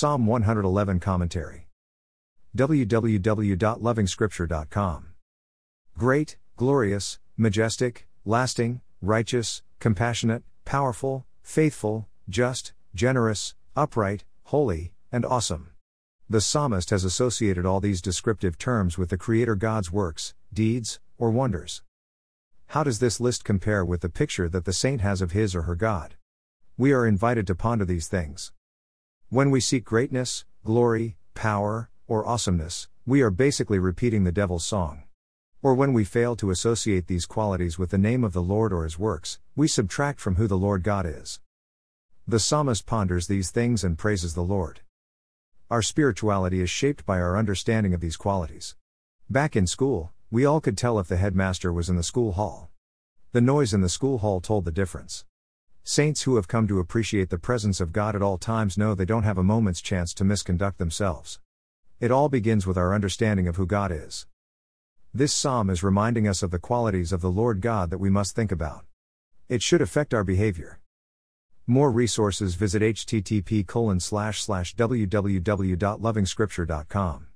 Psalm 111 Commentary. www.lovingscripture.com. Great, glorious, majestic, lasting, righteous, compassionate, powerful, faithful, just, generous, upright, holy, and awesome. The psalmist has associated all these descriptive terms with the Creator God's works, deeds, or wonders. How does this list compare with the picture that the saint has of his or her God? We are invited to ponder these things. When we seek greatness, glory, power, or awesomeness, we are basically repeating the devil's song. Or when we fail to associate these qualities with the name of the Lord or his works, we subtract from who the Lord God is. The psalmist ponders these things and praises the Lord. Our spirituality is shaped by our understanding of these qualities. Back in school, we all could tell if the headmaster was in the school hall. The noise in the school hall told the difference. Saints who have come to appreciate the presence of God at all times know they don't have a moment's chance to misconduct themselves. It all begins with our understanding of who God is. This psalm is reminding us of the qualities of the Lord God that we must think about. It should affect our behavior. More resources visit http www.lovingscripture.com.